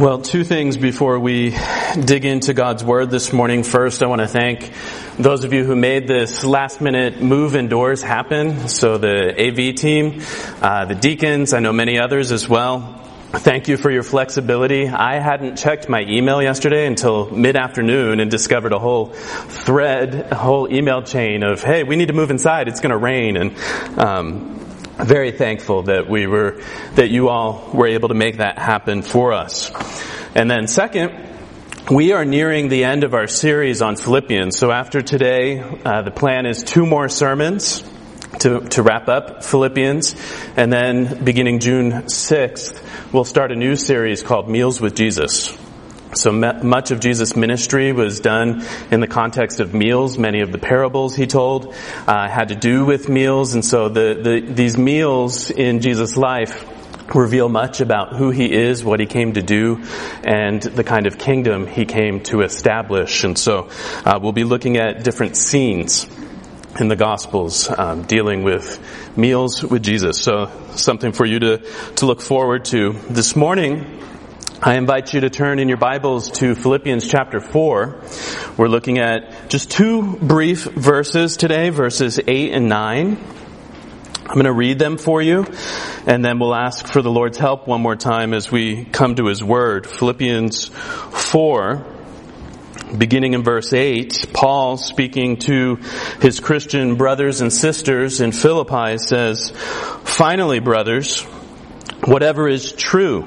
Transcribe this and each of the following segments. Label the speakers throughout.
Speaker 1: Well, two things before we dig into God's Word this morning. First, I want to thank those of you who made this last minute move indoors happen. So the AV team, uh, the deacons, I know many others as well. Thank you for your flexibility. I hadn't checked my email yesterday until mid-afternoon and discovered a whole thread, a whole email chain of, hey, we need to move inside. It's going to rain. And, um, very thankful that we were, that you all were able to make that happen for us. And then second, we are nearing the end of our series on Philippians. So after today, uh, the plan is two more sermons to, to wrap up Philippians. And then beginning June 6th, we'll start a new series called Meals with Jesus. So much of Jesus' ministry was done in the context of meals. Many of the parables he told uh, had to do with meals, and so the, the, these meals in Jesus' life reveal much about who he is, what he came to do, and the kind of kingdom he came to establish. And so uh, we'll be looking at different scenes in the Gospels um, dealing with meals with Jesus. So something for you to, to look forward to. This morning, I invite you to turn in your Bibles to Philippians chapter 4. We're looking at just two brief verses today, verses 8 and 9. I'm going to read them for you, and then we'll ask for the Lord's help one more time as we come to His Word. Philippians 4, beginning in verse 8, Paul speaking to his Christian brothers and sisters in Philippi says, Finally, brothers, whatever is true,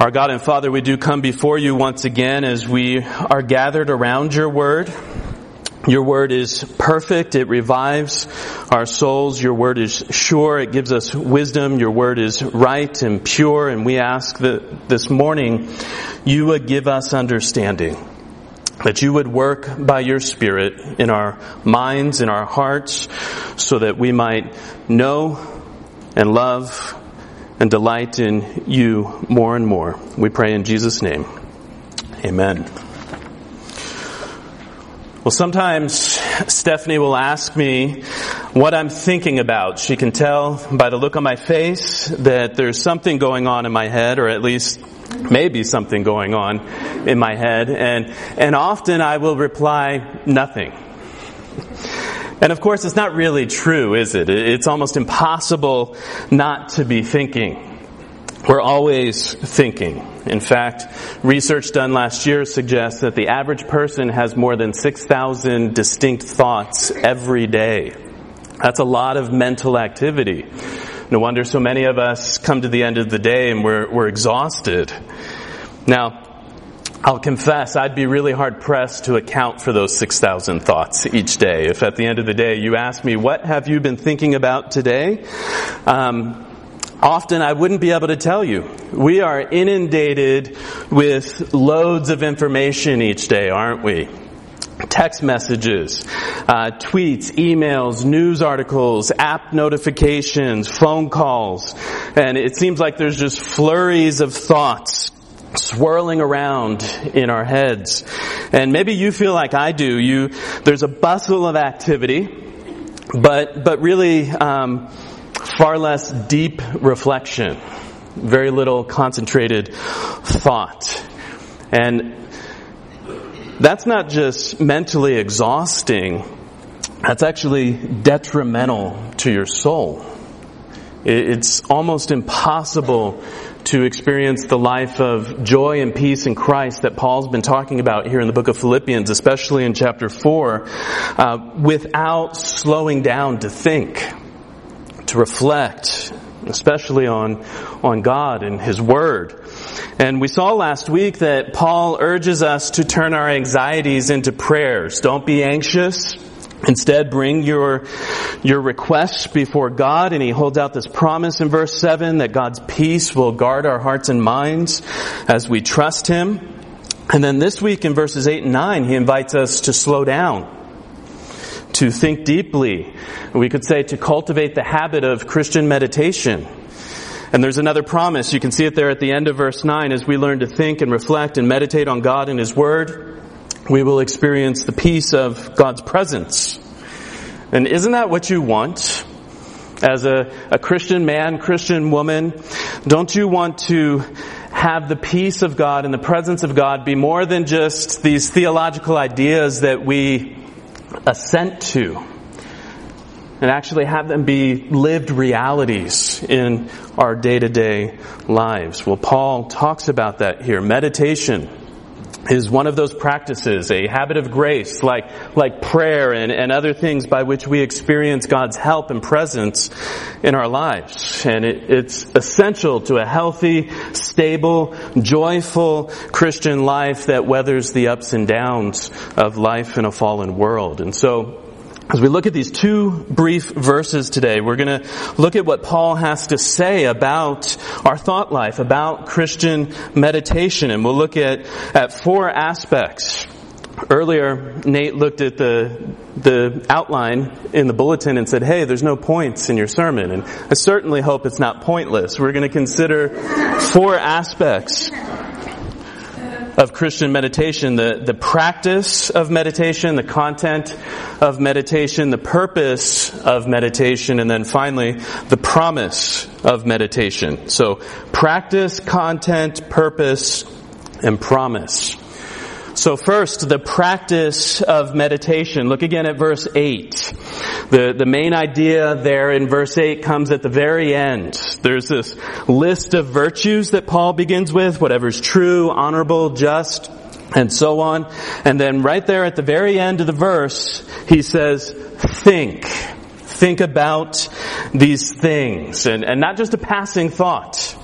Speaker 1: Our God and Father, we do come before you once again as we are gathered around your word. Your word is perfect. It revives our souls. Your word is sure. It gives us wisdom. Your word is right and pure. And we ask that this morning you would give us understanding. That you would work by your Spirit in our minds, in our hearts, so that we might know and love and delight in you more and more. We pray in Jesus' name. Amen. Well, sometimes Stephanie will ask me what I'm thinking about. She can tell by the look on my face that there's something going on in my head, or at least maybe something going on in my head. And, and often I will reply, nothing. And of course, it's not really true, is it? It's almost impossible not to be thinking. We're always thinking. In fact, research done last year suggests that the average person has more than 6,000 distinct thoughts every day. That's a lot of mental activity. No wonder so many of us come to the end of the day and we're, we're exhausted. Now, I'll confess, I'd be really hard pressed to account for those 6,000 thoughts each day. If at the end of the day you ask me, what have you been thinking about today? Um, often I wouldn't be able to tell you. We are inundated with loads of information each day, aren't we? Text messages, uh, tweets, emails, news articles, app notifications, phone calls, and it seems like there's just flurries of thoughts swirling around in our heads. And maybe you feel like I do. You, there's a bustle of activity, but, but really, um, far less deep reflection. Very little concentrated thought. And that's not just mentally exhausting, that's actually detrimental to your soul. It's almost impossible to experience the life of joy and peace in Christ that Paul's been talking about here in the book of Philippians, especially in chapter 4, uh, without slowing down to think, to reflect, especially on, on God and His Word. And we saw last week that Paul urges us to turn our anxieties into prayers. Don't be anxious, Instead, bring your, your requests before God, and he holds out this promise in verse 7 that God's peace will guard our hearts and minds as we trust him. And then this week in verses 8 and 9, he invites us to slow down, to think deeply. We could say to cultivate the habit of Christian meditation. And there's another promise. You can see it there at the end of verse 9 as we learn to think and reflect and meditate on God and His Word we will experience the peace of God's presence. And isn't that what you want? As a, a Christian man, Christian woman, don't you want to have the peace of God and the presence of God be more than just these theological ideas that we assent to? And actually have them be lived realities in our day to day lives. Well, Paul talks about that here. Meditation is one of those practices, a habit of grace, like, like prayer and, and other things by which we experience God's help and presence in our lives. And it, it's essential to a healthy, stable, joyful Christian life that weathers the ups and downs of life in a fallen world. And so, as we look at these two brief verses today, we're going to look at what Paul has to say about our thought life, about Christian meditation, and we'll look at, at four aspects. Earlier, Nate looked at the, the outline in the bulletin and said, hey, there's no points in your sermon. And I certainly hope it's not pointless. We're going to consider four aspects of Christian meditation, the, the practice of meditation, the content of meditation, the purpose of meditation, and then finally, the promise of meditation. So, practice, content, purpose, and promise. So first, the practice of meditation. Look again at verse 8. The, the main idea there in verse 8 comes at the very end. There's this list of virtues that Paul begins with, whatever's true, honorable, just, and so on. And then right there at the very end of the verse, he says, think. Think about these things. And, and not just a passing thought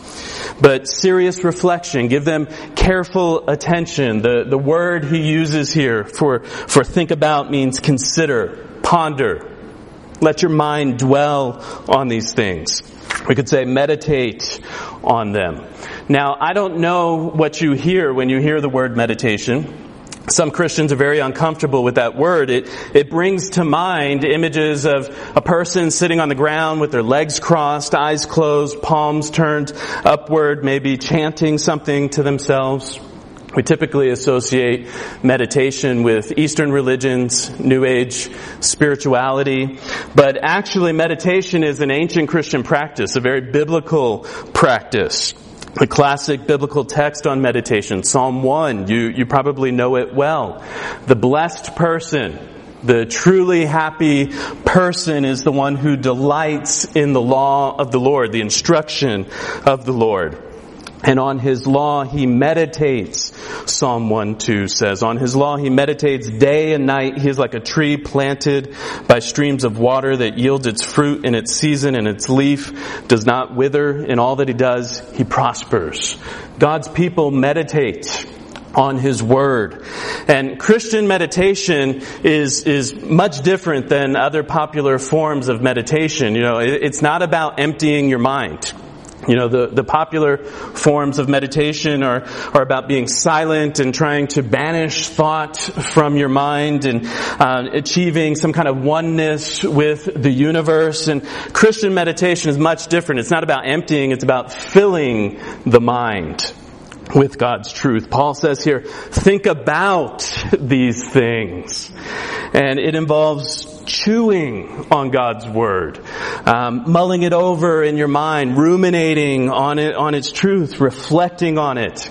Speaker 1: but serious reflection. Give them careful attention. The, the word he uses here for, for think about means consider, ponder. Let your mind dwell on these things. We could say meditate on them. Now, I don't know what you hear when you hear the word meditation. Some Christians are very uncomfortable with that word. It, it brings to mind images of a person sitting on the ground with their legs crossed, eyes closed, palms turned upward, maybe chanting something to themselves. We typically associate meditation with Eastern religions, New Age spirituality, but actually meditation is an ancient Christian practice, a very biblical practice. The classic biblical text on meditation, Psalm 1, you, you probably know it well. The blessed person, the truly happy person is the one who delights in the law of the Lord, the instruction of the Lord. And on his law he meditates, Psalm 1 2 says. On his law he meditates day and night. He is like a tree planted by streams of water that yields its fruit in its season and its leaf does not wither. In all that he does, he prospers. God's people meditate on His Word. And Christian meditation is, is much different than other popular forms of meditation. You know, it's not about emptying your mind. You know, the, the popular forms of meditation are, are about being silent and trying to banish thought from your mind and uh, achieving some kind of oneness with the universe. And Christian meditation is much different. It's not about emptying, it's about filling the mind with God's truth. Paul says here, think about these things. And it involves chewing on God's Word, um, mulling it over in your mind, ruminating on it, on its truth, reflecting on it,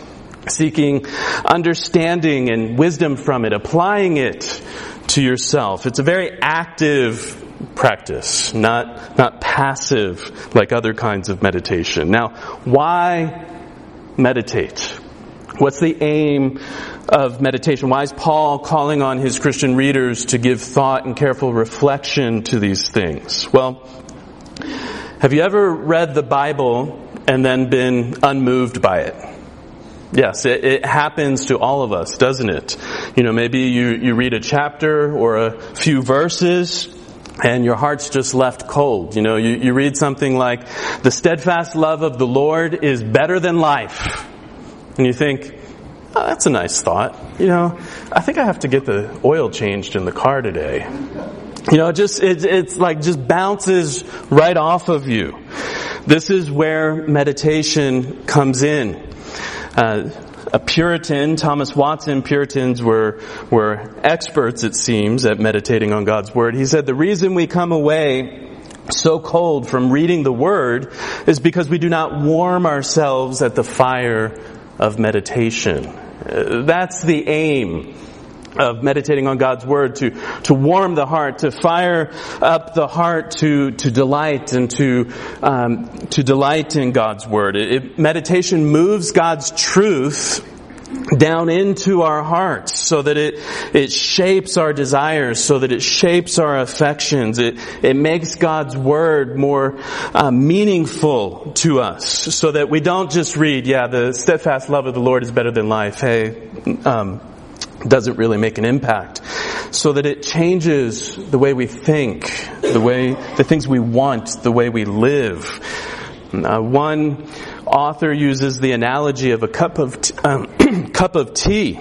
Speaker 1: seeking understanding and wisdom from it, applying it to yourself. It's a very active practice, not, not passive like other kinds of meditation. Now, why meditate? What's the aim of meditation? Why is Paul calling on his Christian readers to give thought and careful reflection to these things? Well, have you ever read the Bible and then been unmoved by it? Yes, it, it, happens to all of us, doesn't it? You know, maybe you, you read a chapter or a few verses and your heart's just left cold. You know, you, you read something like, the steadfast love of the Lord is better than life. And you think, oh, that's a nice thought. You know, I think I have to get the oil changed in the car today. You know, just, it, it's like just bounces right off of you. This is where meditation comes in. Uh, a Puritan, Thomas Watson, Puritans were, were experts, it seems, at meditating on God's Word. He said the reason we come away so cold from reading the Word is because we do not warm ourselves at the fire of meditation. Uh, that's the aim of meditating on God's Word to, to warm the heart, to fire up the heart to, to delight and to, um, to delight in God's Word. It, it, meditation moves God's truth down into our hearts so that it, it shapes our desires, so that it shapes our affections. It, it makes God's Word more uh, meaningful to us so that we don't just read, yeah, the steadfast love of the Lord is better than life. Hey, um, doesn't really make an impact. So that it changes the way we think, the way, the things we want, the way we live. Uh, one author uses the analogy of a cup of, t- um, cup of tea.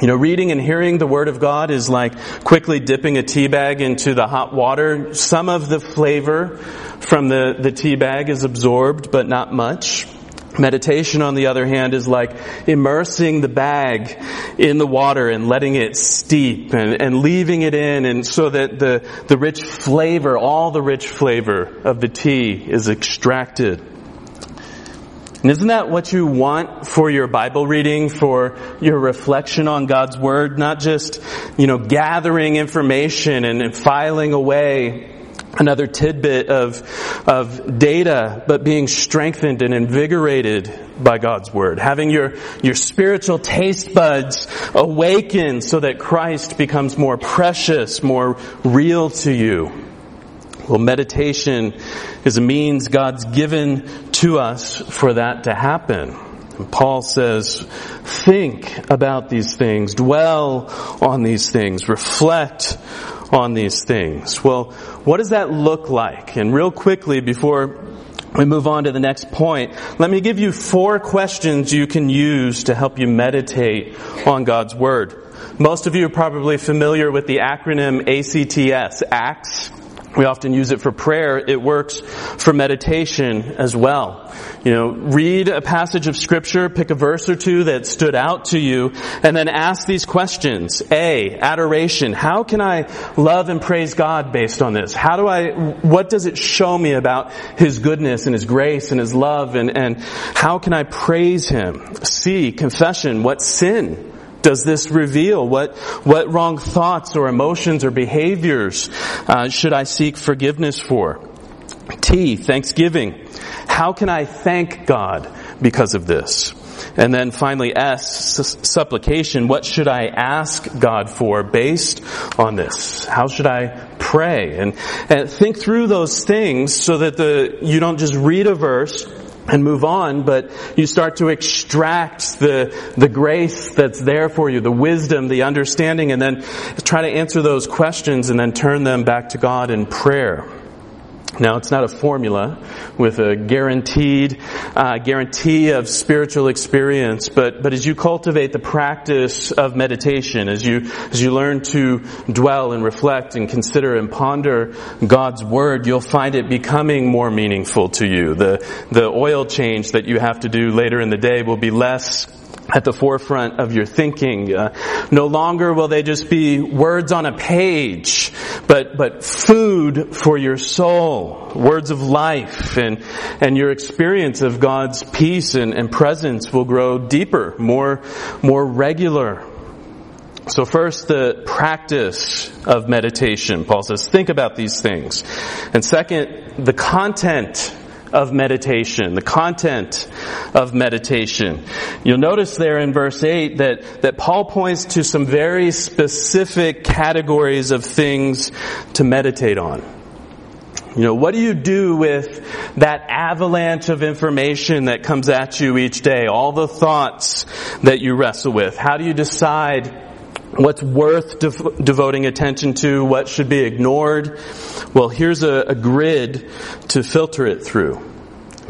Speaker 1: You know, reading and hearing the Word of God is like quickly dipping a tea bag into the hot water. Some of the flavor from the, the tea bag is absorbed, but not much. Meditation, on the other hand, is like immersing the bag in the water and letting it steep and, and leaving it in and so that the, the rich flavor, all the rich flavor of the tea is extracted. And isn't that what you want for your Bible reading, for your reflection on God's Word? Not just, you know, gathering information and, and filing away another tidbit of, of data, but being strengthened and invigorated by God's Word. Having your, your spiritual taste buds awakened so that Christ becomes more precious, more real to you. Well, meditation is a means God's given to us for that to happen. Paul says, think about these things, dwell on these things, reflect on these things. Well, what does that look like? And real quickly before we move on to the next point, let me give you four questions you can use to help you meditate on God's Word. Most of you are probably familiar with the acronym ACTS, ACTS. We often use it for prayer. It works for meditation as well. You know, read a passage of scripture, pick a verse or two that stood out to you, and then ask these questions. A, adoration. How can I love and praise God based on this? How do I, what does it show me about His goodness and His grace and His love and, and how can I praise Him? C, confession. What sin? Does this reveal? What, what wrong thoughts or emotions or behaviors uh, should I seek forgiveness for? T, thanksgiving. How can I thank God because of this? And then finally, S, supplication. What should I ask God for based on this? How should I pray? And, and think through those things so that the, you don't just read a verse and move on, but you start to extract the, the grace that's there for you, the wisdom, the understanding, and then try to answer those questions and then turn them back to God in prayer. Now, it's not a formula with a guaranteed uh, guarantee of spiritual experience, but but as you cultivate the practice of meditation, as you as you learn to dwell and reflect and consider and ponder God's word, you'll find it becoming more meaningful to you. The the oil change that you have to do later in the day will be less at the forefront of your thinking. Uh, no longer will they just be words on a page, but but food for your soul, words of life, and and your experience of God's peace and, and presence will grow deeper, more more regular. So first, the practice of meditation. Paul says, think about these things. And second, the content of meditation, the content of meditation. You'll notice there in verse 8 that, that Paul points to some very specific categories of things to meditate on. You know, what do you do with that avalanche of information that comes at you each day? All the thoughts that you wrestle with? How do you decide what's worth dev- devoting attention to, what should be ignored? Well, here's a, a grid to filter it through.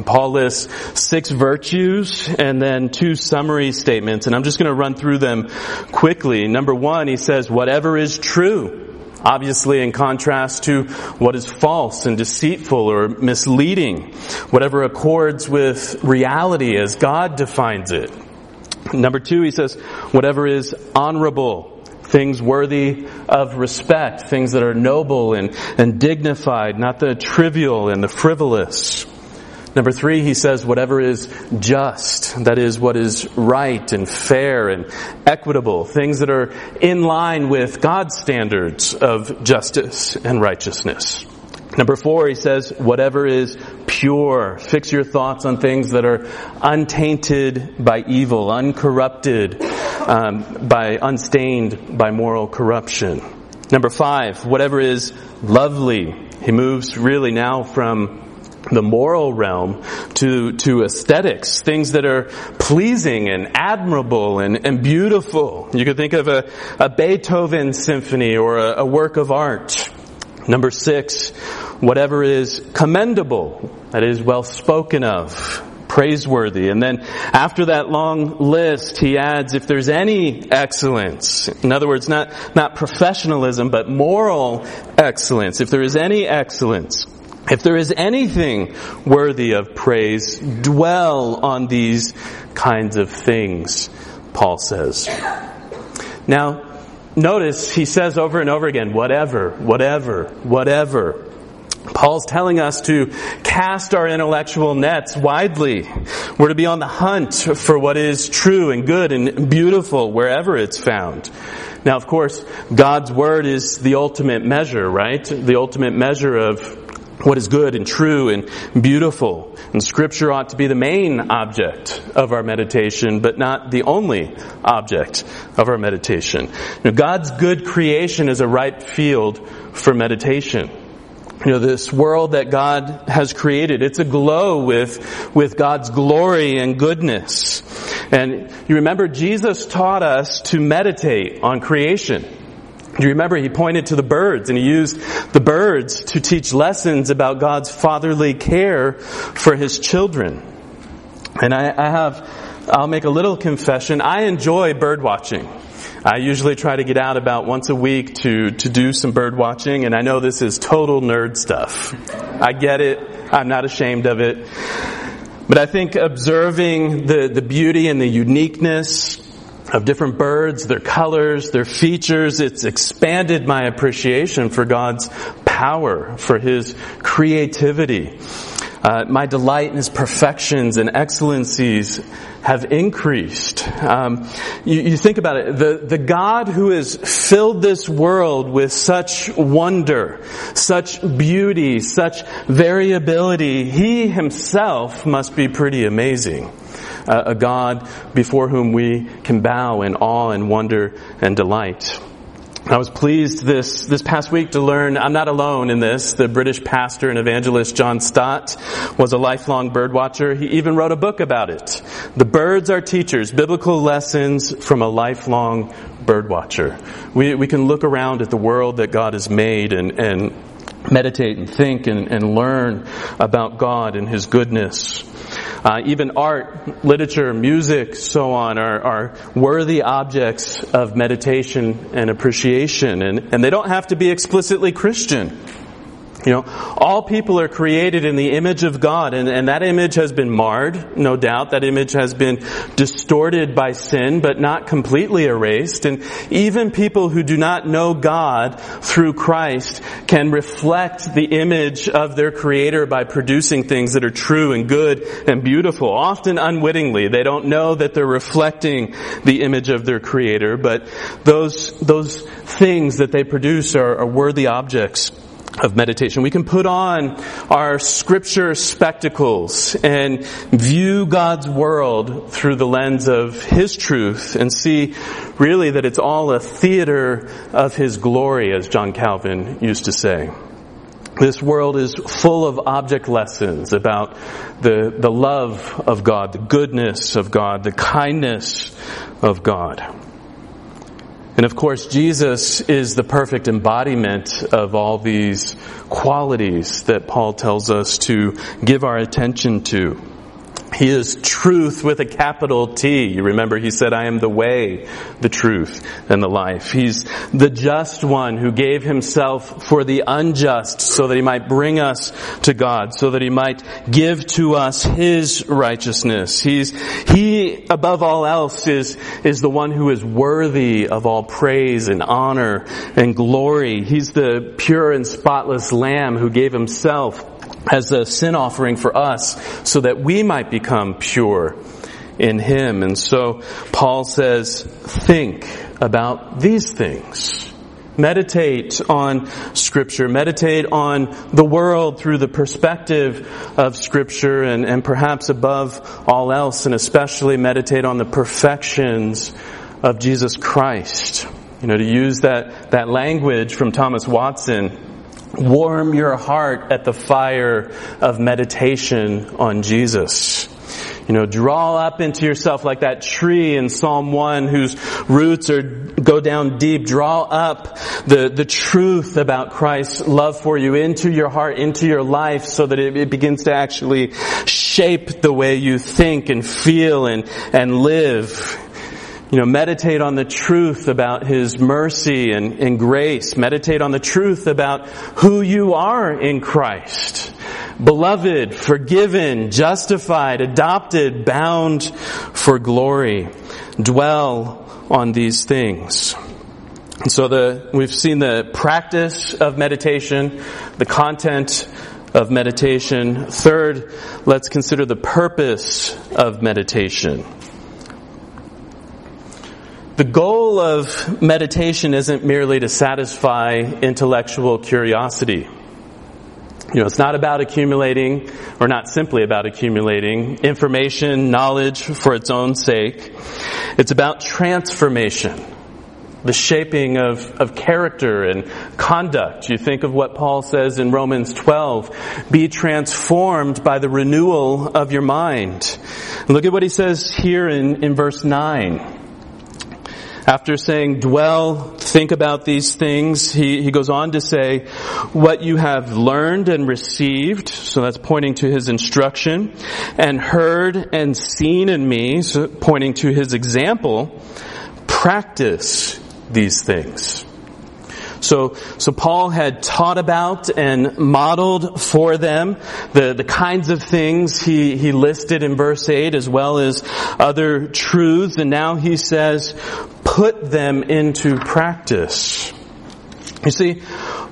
Speaker 1: Paul lists six virtues and then two summary statements, and I'm just going to run through them quickly. Number one, he says, whatever is true. Obviously in contrast to what is false and deceitful or misleading. Whatever accords with reality as God defines it. Number two, he says, whatever is honorable, things worthy of respect, things that are noble and, and dignified, not the trivial and the frivolous. Number three, he says, whatever is just, that is what is right and fair and equitable, things that are in line with God's standards of justice and righteousness. Number four, he says, whatever is pure. Fix your thoughts on things that are untainted by evil, uncorrupted, um, by unstained by moral corruption. Number five, whatever is lovely. He moves really now from the moral realm to, to aesthetics, things that are pleasing and admirable and, and beautiful. You could think of a, a Beethoven symphony or a, a work of art. Number six, whatever is commendable, that is well spoken of, praiseworthy. And then after that long list, he adds, if there's any excellence, in other words, not, not professionalism, but moral excellence, if there is any excellence, if there is anything worthy of praise, dwell on these kinds of things, Paul says. Now, notice he says over and over again, whatever, whatever, whatever. Paul's telling us to cast our intellectual nets widely. We're to be on the hunt for what is true and good and beautiful wherever it's found. Now, of course, God's Word is the ultimate measure, right? The ultimate measure of what is good and true and beautiful. And scripture ought to be the main object of our meditation, but not the only object of our meditation. Know, God's good creation is a ripe field for meditation. You know, this world that God has created, it's aglow with, with God's glory and goodness. And you remember Jesus taught us to meditate on creation. You remember he pointed to the birds and he used the birds to teach lessons about God's fatherly care for his children? And I, I have, I'll make a little confession. I enjoy bird watching. I usually try to get out about once a week to, to do some bird watching, and I know this is total nerd stuff. I get it. I'm not ashamed of it. But I think observing the, the beauty and the uniqueness of different birds, their colors, their features. It's expanded my appreciation for God's power, for His creativity. Uh, my delight in His perfections and excellencies have increased. Um, you, you think about it, the, the God who has filled this world with such wonder, such beauty, such variability, He Himself must be pretty amazing a God before whom we can bow in awe and wonder and delight. I was pleased this, this past week to learn I'm not alone in this. The British pastor and evangelist John Stott was a lifelong bird watcher. He even wrote a book about it. The birds our teachers, biblical lessons from a lifelong bird watcher. We, we can look around at the world that God has made and, and meditate and think and, and learn about God and His goodness. Uh, even art, literature, music, so on are, are worthy objects of meditation and appreciation. And, and they don't have to be explicitly Christian. You know, all people are created in the image of God, and, and that image has been marred, no doubt. That image has been distorted by sin, but not completely erased. And even people who do not know God through Christ can reflect the image of their Creator by producing things that are true and good and beautiful, often unwittingly. They don't know that they're reflecting the image of their Creator, but those, those things that they produce are, are worthy objects of meditation. We can put on our scripture spectacles and view God's world through the lens of His truth and see really that it's all a theater of His glory, as John Calvin used to say. This world is full of object lessons about the, the love of God, the goodness of God, the kindness of God. And of course, Jesus is the perfect embodiment of all these qualities that Paul tells us to give our attention to. He is truth with a capital T. You remember he said, I am the way, the truth, and the life. He's the just one who gave himself for the unjust so that he might bring us to God, so that he might give to us his righteousness. He's, he above all else is, is the one who is worthy of all praise and honor and glory. He's the pure and spotless lamb who gave himself as a sin offering for us so that we might become pure in Him. And so Paul says, think about these things. Meditate on Scripture. Meditate on the world through the perspective of Scripture and, and perhaps above all else and especially meditate on the perfections of Jesus Christ. You know, to use that, that language from Thomas Watson, warm your heart at the fire of meditation on Jesus. You know, draw up into yourself like that tree in Psalm 1 whose roots are, go down deep. Draw up the, the truth about Christ's love for you into your heart, into your life so that it, it begins to actually shape the way you think and feel and, and live you know, meditate on the truth about His mercy and, and, grace. Meditate on the truth about who you are in Christ. Beloved, forgiven, justified, adopted, bound for glory. Dwell on these things. And so the, we've seen the practice of meditation, the content of meditation. Third, let's consider the purpose of meditation. The goal of meditation isn't merely to satisfy intellectual curiosity. You know, it's not about accumulating, or not simply about accumulating information, knowledge for its own sake. It's about transformation, the shaping of, of character and conduct. You think of what Paul says in Romans 12, be transformed by the renewal of your mind. Look at what he says here in, in verse 9. After saying, dwell, think about these things, he, he goes on to say, what you have learned and received, so that's pointing to his instruction, and heard and seen in me, so pointing to his example, practice these things. So, so Paul had taught about and modeled for them the, the kinds of things he, he listed in verse 8 as well as other truths and now he says, put them into practice. You see,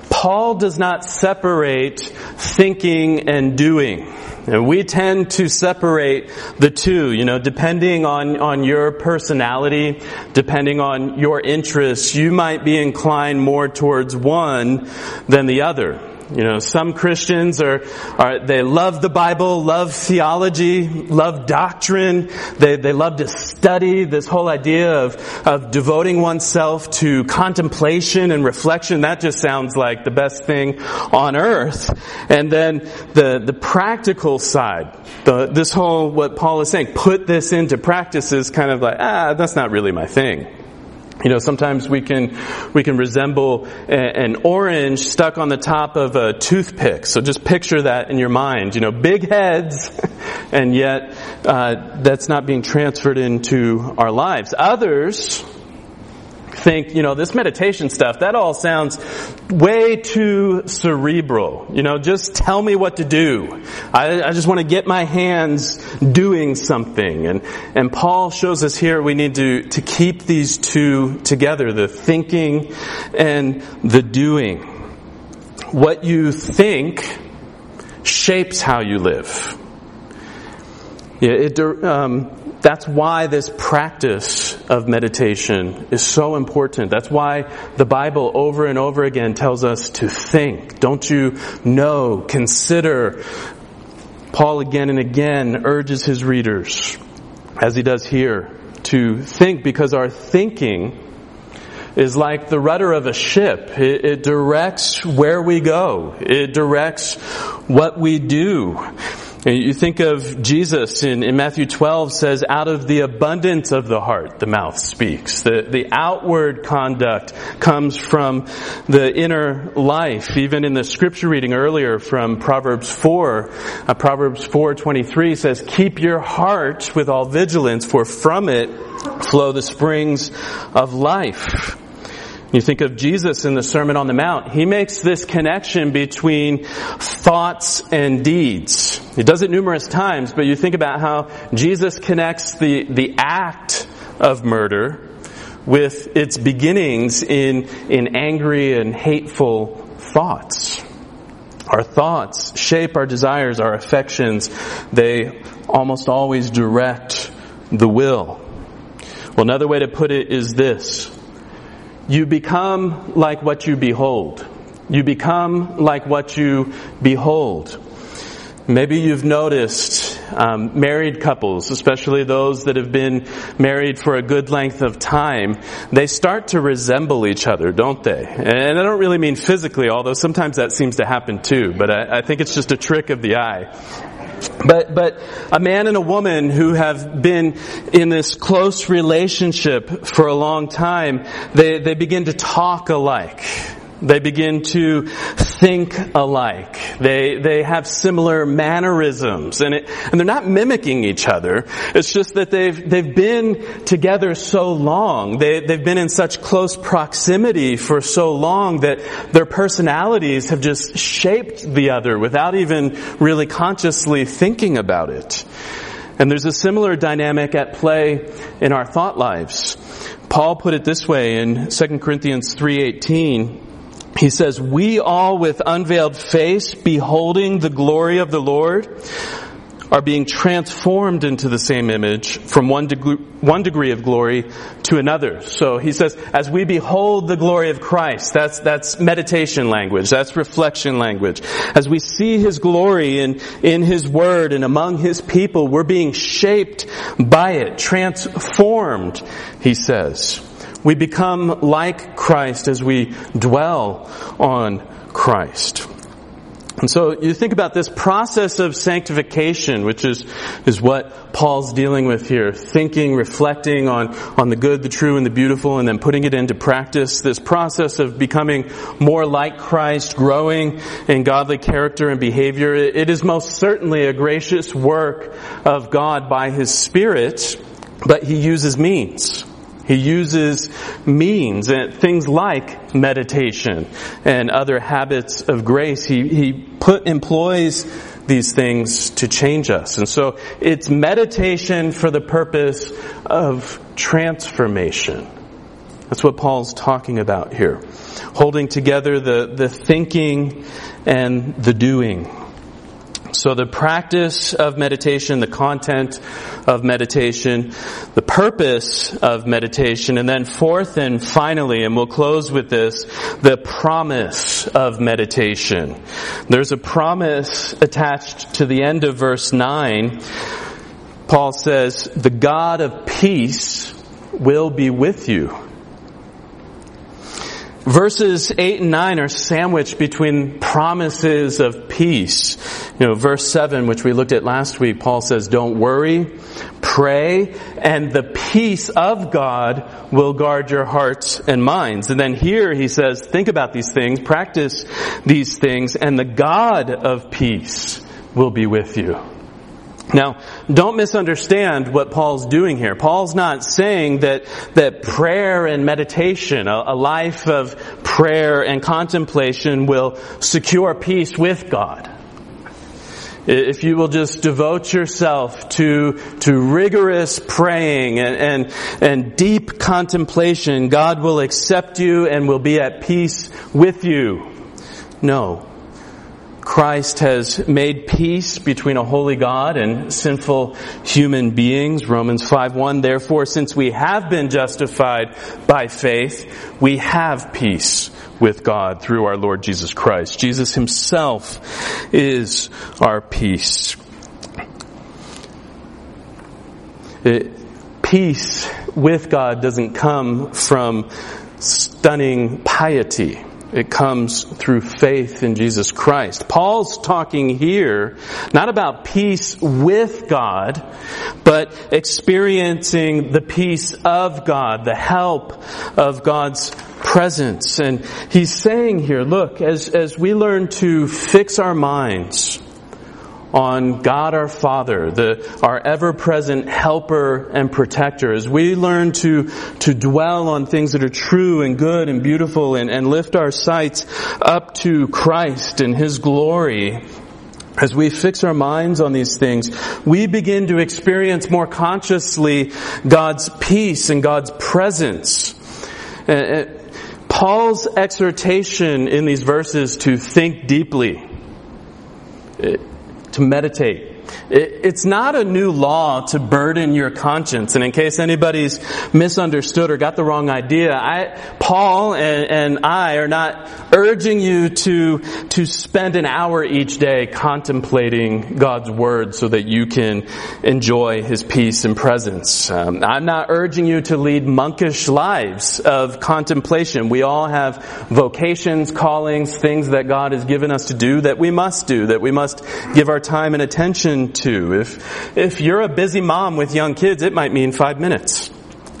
Speaker 1: Paul does not separate thinking and doing. And we tend to separate the two, you know, depending on, on your personality, depending on your interests, you might be inclined more towards one than the other. You know, some Christians are, are, they love the Bible, love theology, love doctrine. They, they love to study this whole idea of, of devoting oneself to contemplation and reflection. That just sounds like the best thing on earth. And then the, the practical side, the, this whole, what Paul is saying, put this into practice is kind of like, ah, that's not really my thing. You know, sometimes we can, we can resemble an orange stuck on the top of a toothpick. So just picture that in your mind. You know, big heads, and yet uh, that's not being transferred into our lives. Others, think, you know, this meditation stuff, that all sounds way too cerebral. You know, just tell me what to do. I, I just want to get my hands doing something. And, and Paul shows us here we need to, to keep these two together, the thinking and the doing. What you think shapes how you live. Yeah, it, um, that's why this practice of meditation is so important. That's why the Bible over and over again tells us to think. Don't you know? Consider. Paul again and again urges his readers, as he does here, to think because our thinking is like the rudder of a ship. It, it, directs where we go. It directs what we do. You think of Jesus in, in, Matthew 12 says, out of the abundance of the heart, the mouth speaks. The, the outward conduct comes from the inner life. Even in the scripture reading earlier from Proverbs 4, uh, Proverbs 4.23 says, keep your heart with all vigilance, for from it flow the springs of life. You think of Jesus in the Sermon on the Mount. He makes this connection between thoughts and deeds. He does it numerous times, but you think about how Jesus connects the, the act of murder with its beginnings in, in angry and hateful thoughts. Our thoughts shape our desires, our affections. They almost always direct the will. Well, another way to put it is this. You become like what you behold. You become like what you behold. Maybe you've noticed um, married couples, especially those that have been married for a good length of time, they start to resemble each other, don't they? And I don't really mean physically, although sometimes that seems to happen too, but I, I think it's just a trick of the eye. But, but a man and a woman who have been in this close relationship for a long time, they, they begin to talk alike. They begin to think alike. They, they have similar mannerisms and it, and they're not mimicking each other. It's just that they've, they've been together so long. They, they've been in such close proximity for so long that their personalities have just shaped the other without even really consciously thinking about it. And there's a similar dynamic at play in our thought lives. Paul put it this way in 2 Corinthians 3:18 he says, we all with unveiled face, beholding the glory of the Lord, are being transformed into the same image from one degree, one degree of glory to another. So he says, as we behold the glory of Christ, that's, that's meditation language, that's reflection language. As we see his glory in, in his word and among his people, we're being shaped by it, transformed, he says. We become like Christ as we dwell on Christ. And so you think about this process of sanctification, which is, is what Paul's dealing with here. Thinking, reflecting on, on the good, the true, and the beautiful, and then putting it into practice. This process of becoming more like Christ, growing in godly character and behavior. It is most certainly a gracious work of God by His Spirit, but He uses means. He uses means and things like meditation and other habits of grace. He, he put, employs these things to change us. And so it's meditation for the purpose of transformation. That's what Paul's talking about here. Holding together the, the thinking and the doing. So the practice of meditation, the content of meditation, the purpose of meditation, and then fourth and finally, and we'll close with this, the promise of meditation. There's a promise attached to the end of verse 9. Paul says, the God of peace will be with you. Verses 8 and 9 are sandwiched between promises of peace. You know, verse 7, which we looked at last week, Paul says, don't worry, pray, and the peace of God will guard your hearts and minds. And then here he says, think about these things, practice these things, and the God of peace will be with you. Now, don't misunderstand what Paul's doing here. Paul's not saying that, that prayer and meditation, a, a, life of prayer and contemplation will secure peace with God. If you will just devote yourself to, to rigorous praying and, and, and deep contemplation, God will accept you and will be at peace with you. No. Christ has made peace between a holy God and sinful human beings. Romans 5:1 Therefore since we have been justified by faith, we have peace with God through our Lord Jesus Christ. Jesus himself is our peace. It, peace with God doesn't come from stunning piety. It comes through faith in Jesus Christ. Paul's talking here not about peace with God, but experiencing the peace of God, the help of God's presence. And he's saying here, look, as, as we learn to fix our minds on God our Father, the, our ever-present helper and protector, as we learn to, to dwell on things that are true and good and beautiful and, and lift our sights up to Christ and His glory, as we fix our minds on these things, we begin to experience more consciously God's peace and God's presence. Uh, uh, Paul's exhortation in these verses to think deeply, to meditate, it's not a new law to burden your conscience. And in case anybody's misunderstood or got the wrong idea, I, Paul and, and I are not urging you to, to spend an hour each day contemplating God's Word so that you can enjoy His peace and presence. Um, I'm not urging you to lead monkish lives of contemplation. We all have vocations, callings, things that God has given us to do that we must do, that we must give our time and attention If, if you're a busy mom with young kids, it might mean five minutes.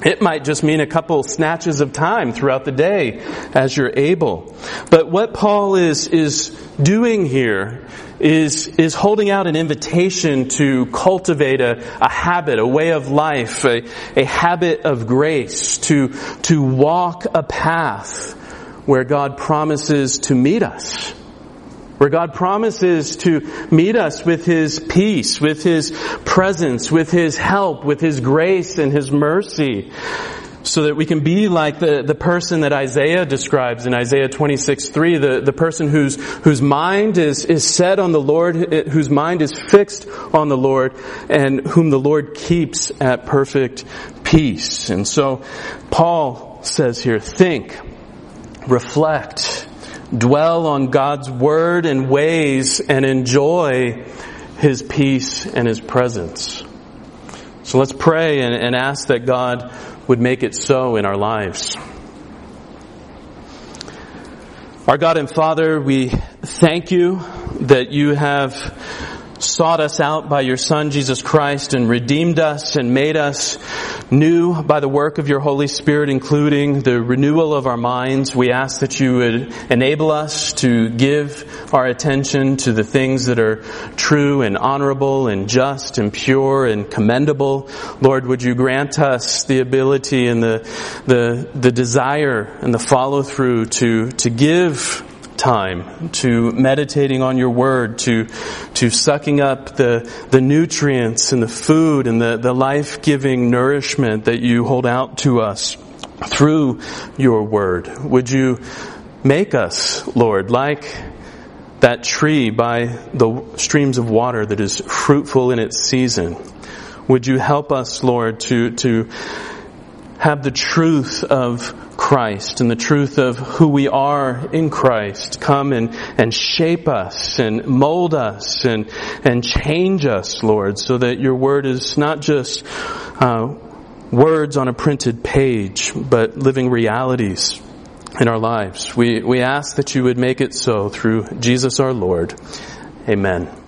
Speaker 1: It might just mean a couple snatches of time throughout the day as you're able. But what Paul is, is doing here is, is holding out an invitation to cultivate a, a habit, a way of life, a, a habit of grace, to, to walk a path where God promises to meet us where God promises to meet us with His peace, with His presence, with His help, with His grace and His mercy, so that we can be like the, the person that Isaiah describes in Isaiah 26, 3, the, the person whose, whose mind is, is set on the Lord, eh, whose mind is fixed on the Lord, and whom the Lord keeps at perfect peace. And so, Paul says here, think, reflect, dwell on God's word and ways and enjoy His peace and His presence. So let's pray and, and ask that God would make it so in our lives. Our God and Father, we thank you that you have sought us out by your Son, Jesus Christ, and redeemed us and made us new by the work of your Holy Spirit, including the renewal of our minds. We ask that you would enable us to give our attention to the things that are true and honorable and just and pure and commendable. Lord, would you grant us the ability and the, the, the desire and the follow through to, to give time to meditating on your word, to, to sucking up the, the nutrients and the food and the, the life-giving nourishment that you hold out to us through your word. Would you make us, Lord, like that tree by the streams of water that is fruitful in its season? Would you help us, Lord, to, to have the truth of Christ and the truth of who we are in Christ come and, and shape us and mold us and, and change us, Lord, so that your word is not just uh, words on a printed page, but living realities in our lives. We, we ask that you would make it so through Jesus our Lord. Amen.